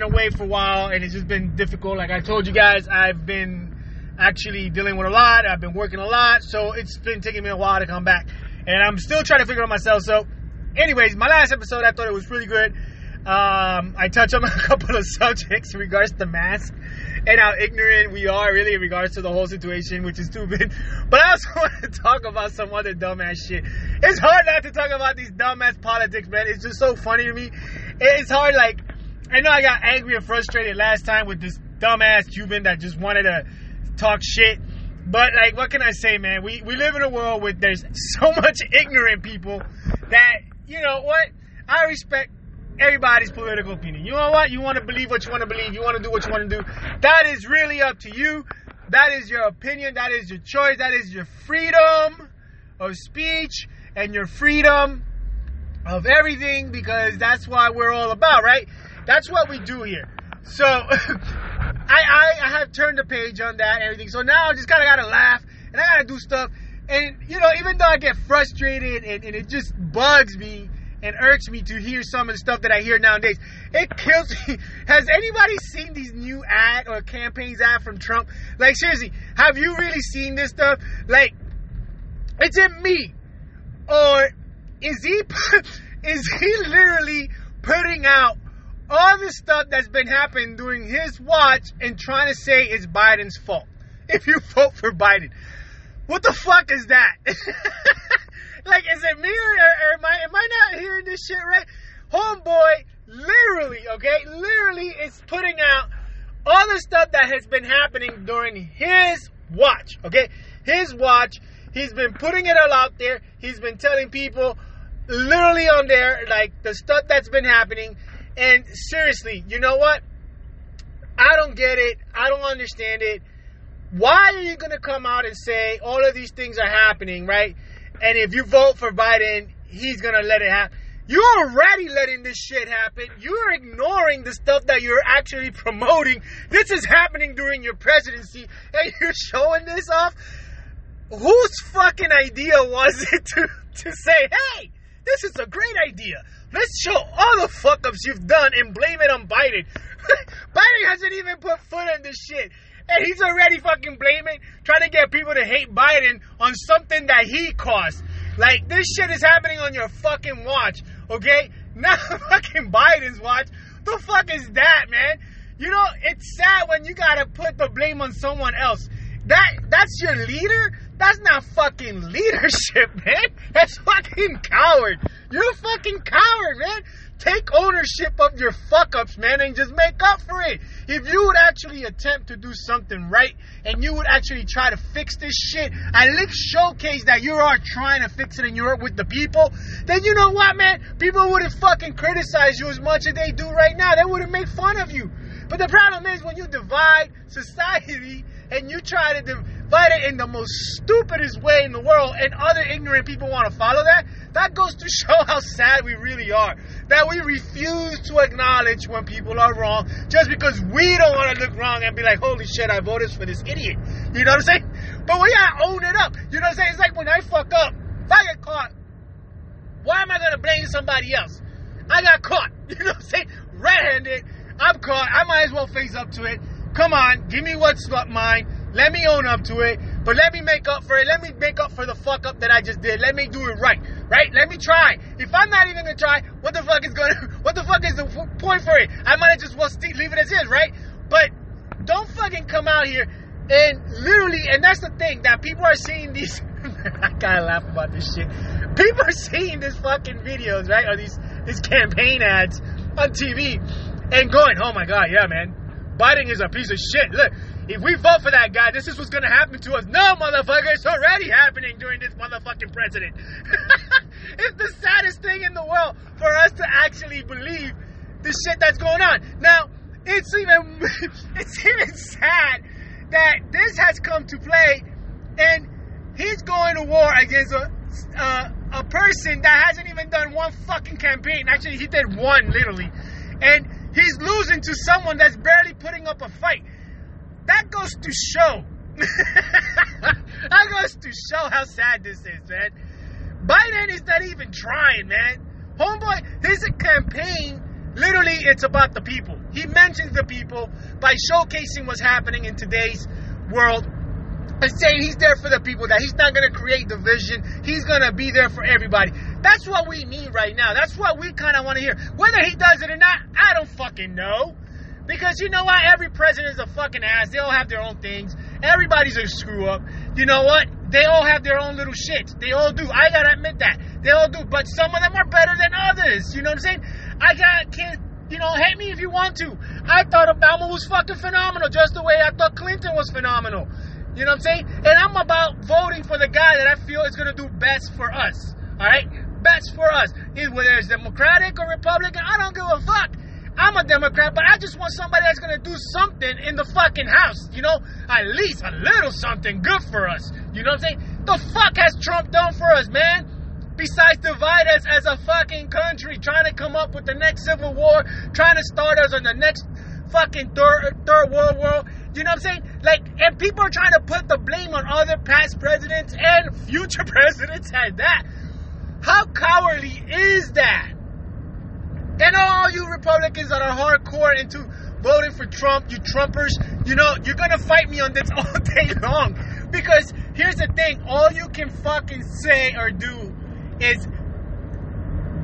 been away for a while and it's just been difficult. Like I told you guys, I've been actually dealing with a lot. I've been working a lot, so it's been taking me a while to come back, and I'm still trying to figure out myself. So, anyways, my last episode, I thought it was really good. Um, I touched on a couple of subjects in regards to the mask and how ignorant we are really in regards to the whole situation, which is stupid. But I also want to talk about some other dumbass shit. It's hard not to talk about these dumbass politics, man. It's just so funny to me. It's hard, like, I know I got angry and frustrated last time with this dumbass Cuban that just wanted to talk shit. But like, what can I say, man? We we live in a world where there's so much ignorant people that you know what? I respect everybody's political opinion. You know what? You want to believe what you want to believe. You want to do what you want to do. That is really up to you. That is your opinion. That is your choice. That is your freedom of speech and your freedom of everything because that's what we're all about, right? That's what we do here. So I, I, I have turned the page on that and everything. So now I just kind of got to laugh and I got to do stuff. And, you know, even though I get frustrated and, and it just bugs me and irks me to hear some of the stuff that I hear nowadays, it kills me. Has anybody seen these new ad or campaigns ad from Trump? Like, seriously, have you really seen this stuff? Like, it's in me. Or is he, is he literally putting out all the stuff that's been happening during his watch and trying to say it's Biden's fault if you vote for Biden. What the fuck is that? like, is it me or, or, am I am I not hearing this shit right? Homeboy, literally, okay, literally is putting out all the stuff that has been happening during his watch, okay? His watch. He's been putting it all out there. He's been telling people literally on there, like the stuff that's been happening. And seriously, you know what? I don't get it. I don't understand it. Why are you going to come out and say all of these things are happening, right? And if you vote for Biden, he's going to let it happen. You're already letting this shit happen. You're ignoring the stuff that you're actually promoting. This is happening during your presidency, and you're showing this off. Whose fucking idea was it to, to say, hey, this is a great idea. Let's show all the fuck ups you've done and blame it on Biden. Biden hasn't even put foot on this shit. And he's already fucking blaming, trying to get people to hate Biden on something that he caused. Like, this shit is happening on your fucking watch, okay? Not fucking Biden's watch. The fuck is that, man? You know, it's sad when you gotta put the blame on someone else. That that's your leader? That's not fucking leadership, man. That's fucking coward. You're a fucking coward, man. Take ownership of your fuck ups, man, and just make up for it. If you would actually attempt to do something right and you would actually try to fix this shit, at least showcase that you are trying to fix it and you're with the people, then you know what, man? People wouldn't fucking criticize you as much as they do right now. They wouldn't make fun of you. But the problem is when you divide society and you try to divide it in the most stupidest way in the world and other ignorant people want to follow that, that goes to show how sad we really are. That we refuse to acknowledge when people are wrong just because we don't want to look wrong and be like, holy shit, I voted for this idiot. You know what I'm saying? But we gotta own it up. You know what I'm saying? It's like when I fuck up, if I get caught, why am I gonna blame somebody else? I got caught. You know what I'm saying? Red handed. I'm caught. I might as well face up to it. Come on, give me what's mine. Let me own up to it. But let me make up for it. Let me make up for the fuck up that I just did. Let me do it right. Right? Let me try. If I'm not even gonna try, what the fuck is gonna, what the fuck is the point for it? I might just well leave it as is, right? But don't fucking come out here and literally, and that's the thing that people are seeing these. I gotta laugh about this shit. People are seeing these fucking videos, right? Or these, these campaign ads on TV and going, oh my god, yeah, man, Biden is a piece of shit. Look, if we vote for that guy, this is what's gonna happen to us. No, motherfucker, it's already happening during this motherfucking president. it's the saddest thing in the world for us to actually believe the shit that's going on. Now, it's even it's even sad that this has come to play, and he's going to war against a a person that hasn't even done one fucking campaign. Actually, he did one literally, and he's losing to someone that's barely putting up a fight. That goes to show. that goes to show how sad this is, man. Biden is not even trying, man. Homeboy, his campaign Literally, it's about the people. He mentions the people by showcasing what's happening in today's world and saying he's there for the people, that he's not going to create division. He's going to be there for everybody. That's what we need right now. That's what we kind of want to hear. Whether he does it or not, I don't fucking know. Because you know what? Every president is a fucking ass. They all have their own things. Everybody's a screw up. You know what? They all have their own little shit. They all do. I gotta admit that. They all do. But some of them are better than others. You know what I'm saying? I got can't you know, hate me if you want to. I thought Obama was fucking phenomenal, just the way I thought Clinton was phenomenal. You know what I'm saying? And I'm about voting for the guy that I feel is gonna do best for us. Alright? Best for us. Whether it's Democratic or Republican, I don't give a fuck. I'm a Democrat, but I just want somebody that's gonna do something in the fucking house. You know, at least a little something good for us. You know what I'm saying? The fuck has Trump done for us, man? Besides divide us as a fucking country, trying to come up with the next civil war, trying to start us on the next fucking third third world war. You know what I'm saying? Like, and people are trying to put the blame on other past presidents and future presidents at that. How cowardly is that? And all you Republicans that are hardcore into voting for Trump, you Trumpers, you know, you're gonna fight me on this all day long. Because here's the thing, all you can fucking say or do is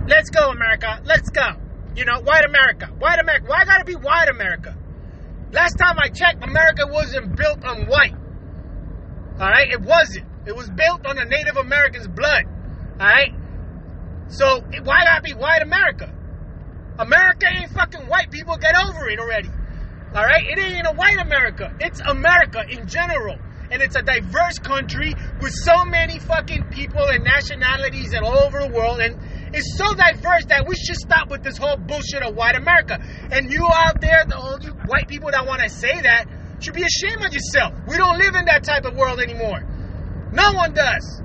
let's go, America, let's go. You know, white America, white America. Why gotta be white America? Last time I checked, America wasn't built on white. Alright? It wasn't. It was built on the Native American's blood. Alright? So why gotta be white America? America ain't fucking white people. Get over it already. All right? It ain't a white America. It's America in general. And it's a diverse country with so many fucking people and nationalities and all over the world. And it's so diverse that we should stop with this whole bullshit of white America. And you out there, the you white people that want to say that, should be ashamed of yourself. We don't live in that type of world anymore. No one does.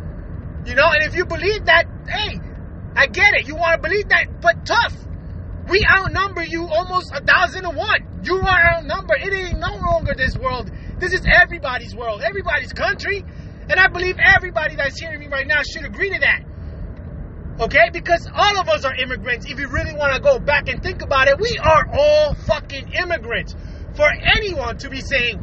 You know, and if you believe that, hey, I get it. You want to believe that, but tough. We outnumber you almost a thousand to one. You are outnumbered. It ain't no longer this world. This is everybody's world, everybody's country. And I believe everybody that's hearing me right now should agree to that. Okay? Because all of us are immigrants. If you really want to go back and think about it, we are all fucking immigrants. For anyone to be saying,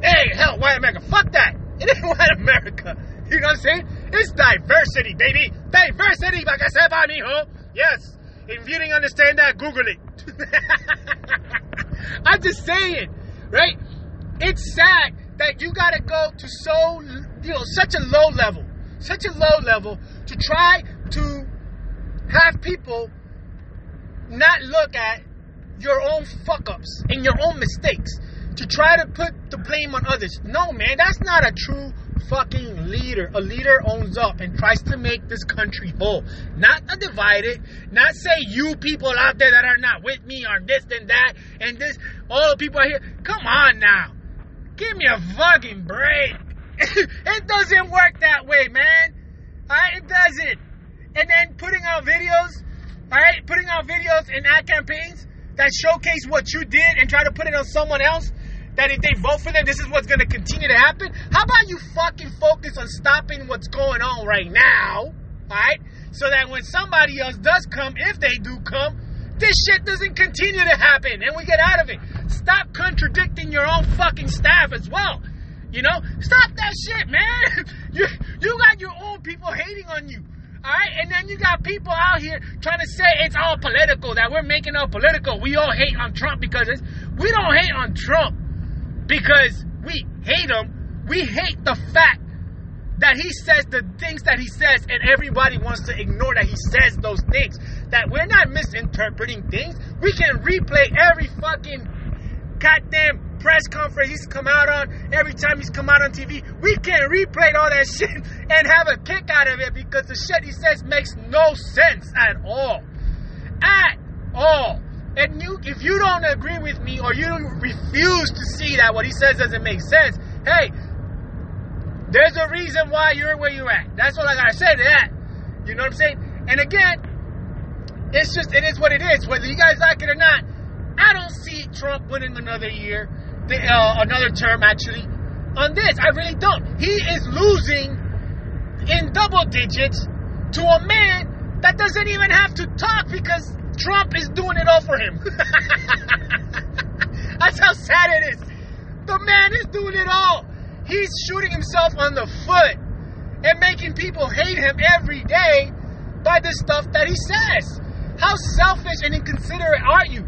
hey, hell, white America, fuck that. It ain't white America. You know what I'm saying? It's diversity, baby. Diversity, like I said by me, huh? Yes. If you didn't understand that, Google it. I'm just saying, right? It's sad that you gotta go to so, you know, such a low level, such a low level to try to have people not look at your own fuck ups and your own mistakes to try to put the blame on others. No, man, that's not a true fucking leader. A leader owns up and tries to make this country whole. Not to divide it. Not say you people out there that are not with me are this and that and this. All the people are here. Come on now. Give me a fucking break. it doesn't work that way, man. Alright, it doesn't. And then putting out videos, alright, putting out videos and ad campaigns that showcase what you did and try to put it on someone else that if they vote for them, this is what's going to continue to happen? How about you fucking focus on stopping what's going on right now, right? So that when somebody else does come, if they do come, this shit doesn't continue to happen and we get out of it. Stop contradicting your own fucking staff as well. You know, stop that shit, man. You you got your own people hating on you. Alright? And then you got people out here trying to say it's all political, that we're making it political. We all hate on Trump because it's we don't hate on Trump because we hate him. We hate the fact that he says the things that he says, and everybody wants to ignore that he says those things. That we're not misinterpreting things. We can replay every fucking goddamn press conference he's come out on, every time he's come out on TV. We can replay all that shit and have a kick out of it because the shit he says makes no sense at all. At all. And you, if you don't agree with me or you refuse to see that what he says doesn't make sense, hey, there's a reason why you're where you're at. That's all I gotta say to that. You know what I'm saying? And again, it's just it is what it is. Whether you guys like it or not, I don't see Trump winning another year, the, uh, another term actually. On this, I really don't. He is losing in double digits to a man that doesn't even have to talk because Trump is doing it all for him. That's how sad it is. The man is doing it all. He's shooting himself on the foot and making people hate him every day by the stuff that he says. How selfish and inconsiderate are you?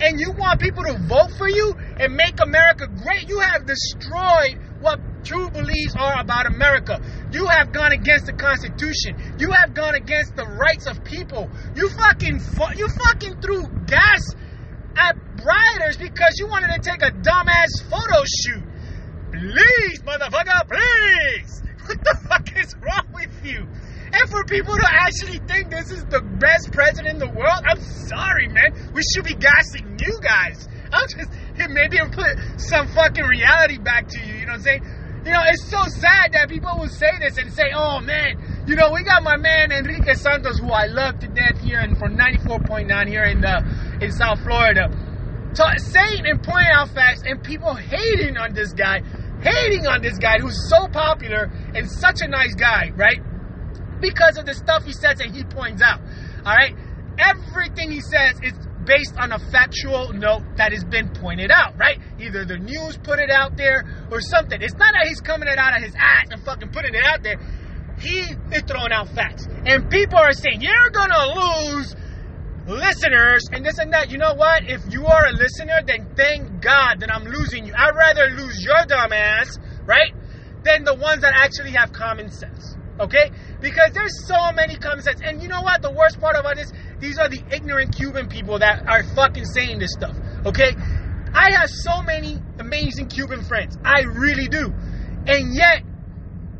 And you want people to vote for you and make America great? You have destroyed what true beliefs are about America. You have gone against the Constitution. You have gone against the rights of people. You fucking fu- you fucking threw gas at rioters because you wanted to take a dumbass photo shoot. Please, motherfucker, please. What the fuck is wrong with you? And for people to actually think this is the best president in the world, I'm sorry, man. We should be gassing you guys. I'm just maybe put some fucking reality back to you. You know what I'm saying? You know, it's so sad that people will say this and say, "Oh man, you know, we got my man Enrique Santos, who I love to death here, and from 94.9 here in the in South Florida." So saying and pointing out facts, and people hating on this guy, hating on this guy who's so popular and such a nice guy, right? Because of the stuff he says and he points out. All right, everything he says is based on a factual note that has been pointed out, right? Either the news put it out there or something. It's not that he's coming it out of his ass and fucking putting it out there. He is throwing out facts. And people are saying, you're gonna lose listeners and this and that. You know what? If you are a listener, then thank God that I'm losing you. I'd rather lose your dumb ass, right? Than the ones that actually have common sense. Okay? Because there's so many common sense. And you know what? The worst part about this, these are the ignorant Cuban people that are fucking saying this stuff. Okay? I have so many amazing Cuban friends. I really do. And yet,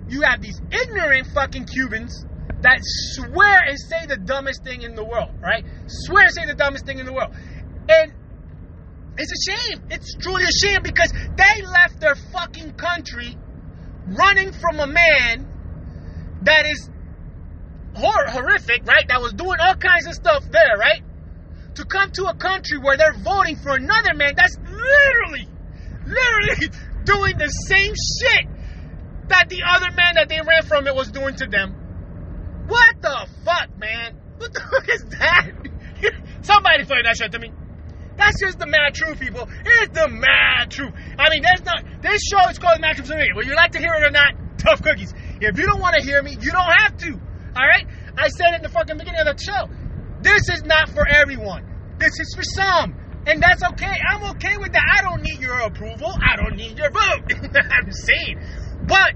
you have these ignorant fucking Cubans that swear and say the dumbest thing in the world, right? Swear and say the dumbest thing in the world. And it's a shame. It's truly a shame because they left their fucking country running from a man that is hor- horrific, right? That was doing all kinds of stuff there, right? To come to a country where they're voting for another man that's literally, literally doing the same shit that the other man that they ran from it was doing to them. What the fuck, man? What the fuck is that? Somebody explain that shit to me. That's just the mad truth, people. It's the mad truth. I mean, there's not. This show is called Mad Truth Whether you like to hear it or not, tough cookies. If you don't want to hear me, you don't have to. All right? I said in the fucking beginning of the show. This is not for everyone. This is for some. And that's okay. I'm okay with that. I don't need your approval. I don't need your vote. I'm saying. But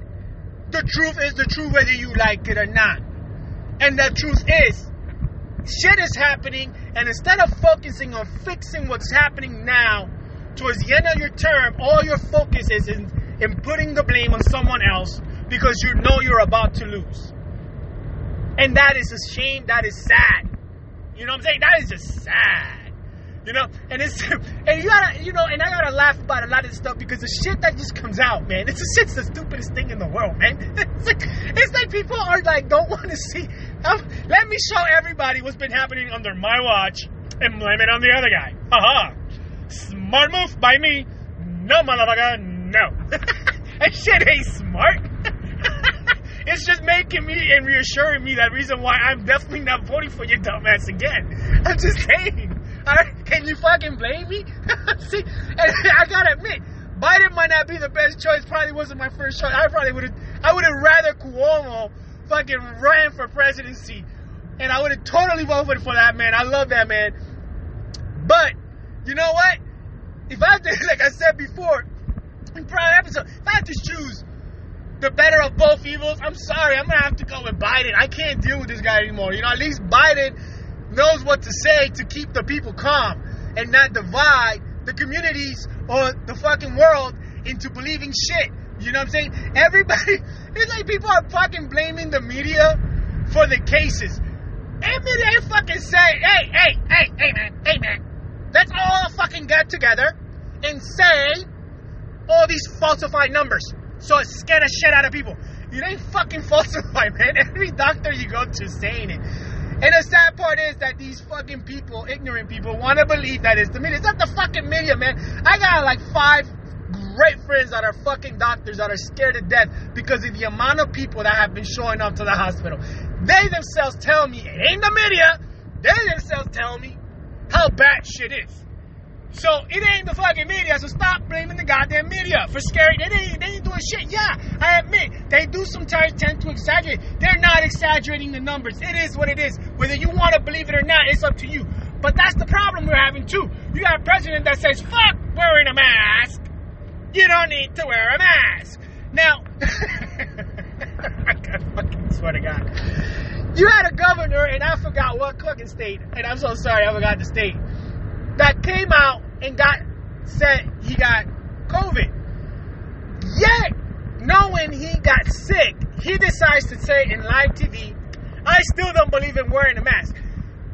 the truth is the truth whether you like it or not. And the truth is, shit is happening, and instead of focusing on fixing what's happening now, towards the end of your term, all your focus is in, in putting the blame on someone else because you know you're about to lose. And that is a shame, that is sad. You know what I'm saying? That is just sad. You know, and it's and you gotta you know, and I gotta laugh about a lot of this stuff because the shit that just comes out, man, it's the shit's the stupidest thing in the world, man. It's like it's like people are like don't want to see. Um, let me show everybody what's been happening under my watch and blame it on the other guy. Haha, smart move by me. No, motherfucker, no. that shit ain't smart. It's just making me and reassuring me that reason why I'm definitely not voting for your dumbass again. I'm just saying. Can you fucking blame me? See, and I gotta admit, Biden might not be the best choice. Probably wasn't my first choice. I probably would have. I would have rather Cuomo fucking ran for presidency, and I would have totally voted for that man. I love that man. But you know what? If I have to, like I said before in prior episode, if I have to choose the better of both evils, I'm sorry, I'm gonna have to go with Biden. I can't deal with this guy anymore. You know, at least Biden knows what to say to keep the people calm and not divide the communities or the fucking world into believing shit. You know what I'm saying? Everybody, it's like people are fucking blaming the media for the cases. And they fucking say, hey, hey, hey, hey, man, hey, man, let's all fucking get together and say all these falsified numbers so it scared the shit out of people. You ain't fucking falsified, man. Every doctor you go to saying it. And the sad part is that these fucking people, ignorant people, want to believe that it's the media. It's not the fucking media, man. I got like five great friends that are fucking doctors that are scared to death because of the amount of people that have been showing up to the hospital. They themselves tell me it ain't the media. They themselves tell me how bad shit is. So it ain't the fucking media. So stop blaming the goddamn media for scaring. They ain't, they ain't doing shit. Yeah, I admit they do sometimes tend to exaggerate. They're not exaggerating the numbers. It is what it is. Whether you want to believe it or not, it's up to you. But that's the problem we're having too. You got a president that says fuck wearing a mask. You don't need to wear a mask. Now, I fucking swear to God. You had a governor, and I forgot what fucking state, and I'm so sorry, I forgot the state, that came out and got said he got COVID. Yet, knowing he got sick, he decides to say in live TV, I still don't believe in wearing a mask.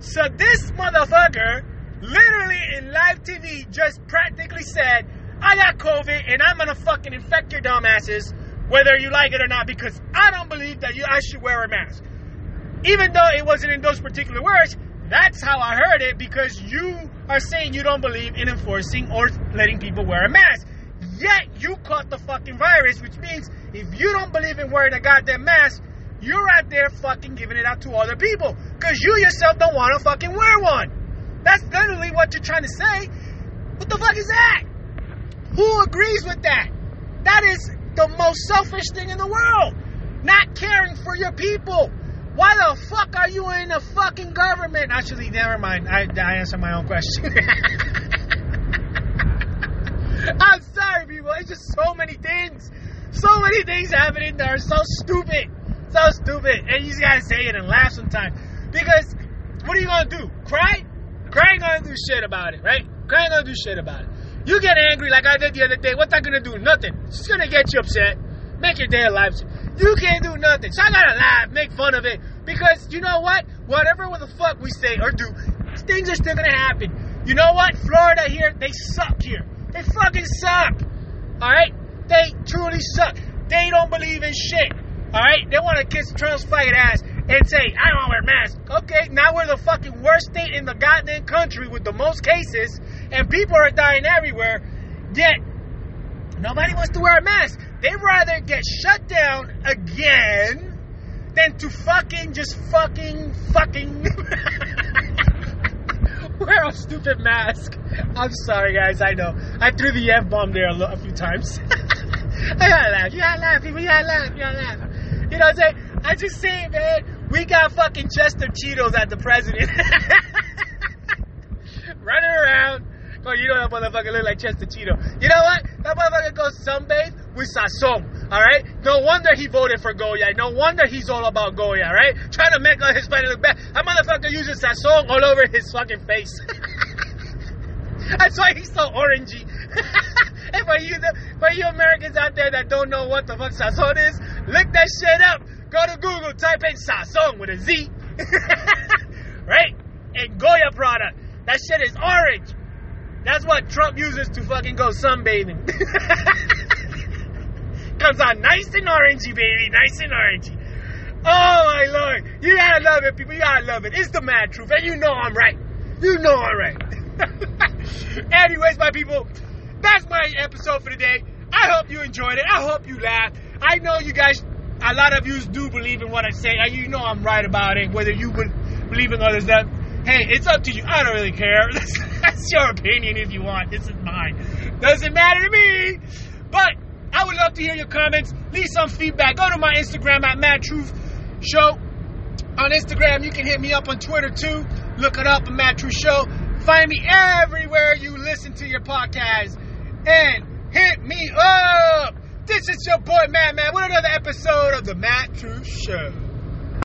So this motherfucker, literally in live TV, just practically said, I got COVID and I'm gonna fucking infect your dumbasses, whether you like it or not, because I don't believe that you I should wear a mask. Even though it wasn't in those particular words, that's how I heard it because you are saying you don't believe in enforcing or letting people wear a mask. Yet you caught the fucking virus, which means if you don't believe in wearing a goddamn mask, you're out there fucking giving it out to other people because you yourself don't want to fucking wear one. That's literally what you're trying to say. What the fuck is that? Who agrees with that? That is the most selfish thing in the world. Not caring for your people. Why the fuck are you in the fucking government? Actually, never mind. I, I answered my own question. I'm sorry, people. It's just so many things. So many things happening that are so stupid. So stupid. And you just gotta say it and laugh sometimes. Because what are you gonna do? Cry? Cry ain't gonna do shit about it, right? Cry ain't gonna do shit about it. You get angry like I did the other day. What's that gonna do? Nothing. It's just gonna get you upset. Make your day a life. You can't do nothing. So I gotta laugh, make fun of it. Because you know what? Whatever the fuck we say or do, things are still gonna happen. You know what? Florida here, they suck here. They fucking suck. Alright? They truly suck. They don't believe in shit. Alright? They wanna kiss Trump's fucking ass and say, I don't wear masks. Okay, now we're the fucking worst state in the goddamn country with the most cases, and people are dying everywhere. Yet, nobody wants to wear a mask. They'd rather get shut down again than to fucking just fucking fucking wear a stupid mask. I'm sorry, guys. I know I threw the f bomb there a, few times. I gotta laugh. You gotta laugh, people. You gotta laugh. You gotta laugh. You know what I'm saying? I just say, man, we got fucking Chester Cheetos at the president. Running around. Oh, you know that motherfucker look like Chester Cheeto. You know what? That motherfucker goes sunbathe with Sazon. Alright? No wonder he voted for Goya. No wonder he's all about Goya, right? Trying to make a Hispanic look bad. That motherfucker uses Sazon all over his fucking face. That's why he's so orangey. and for you, for you Americans out there that don't know what the fuck Sazon is, look that shit up. Go to Google, type in Sazon with a Z. right? And Goya product. That shit is orange. That's what Trump uses to fucking go sunbathing. Comes out nice and orangey, baby. Nice and orangey. Oh my lord. You gotta love it, people. You gotta love it. It's the mad truth. And you know I'm right. You know I'm right. Anyways, my people, that's my episode for today. I hope you enjoyed it. I hope you laughed. I know you guys, a lot of you do believe in what I say. You know I'm right about it. Whether you believe in others that, hey, it's up to you. I don't really care. That's, that's your opinion if you want. This is mine. Doesn't matter to me. But I would love to hear your comments. Leave some feedback. Go to my Instagram at Mad Truth Show. On Instagram, you can hit me up on Twitter too. Look it up, Mad Truth Show. Find me everywhere you listen to your podcast. And hit me up. This is your boy Mad Man with another episode of the Mad Truth Show.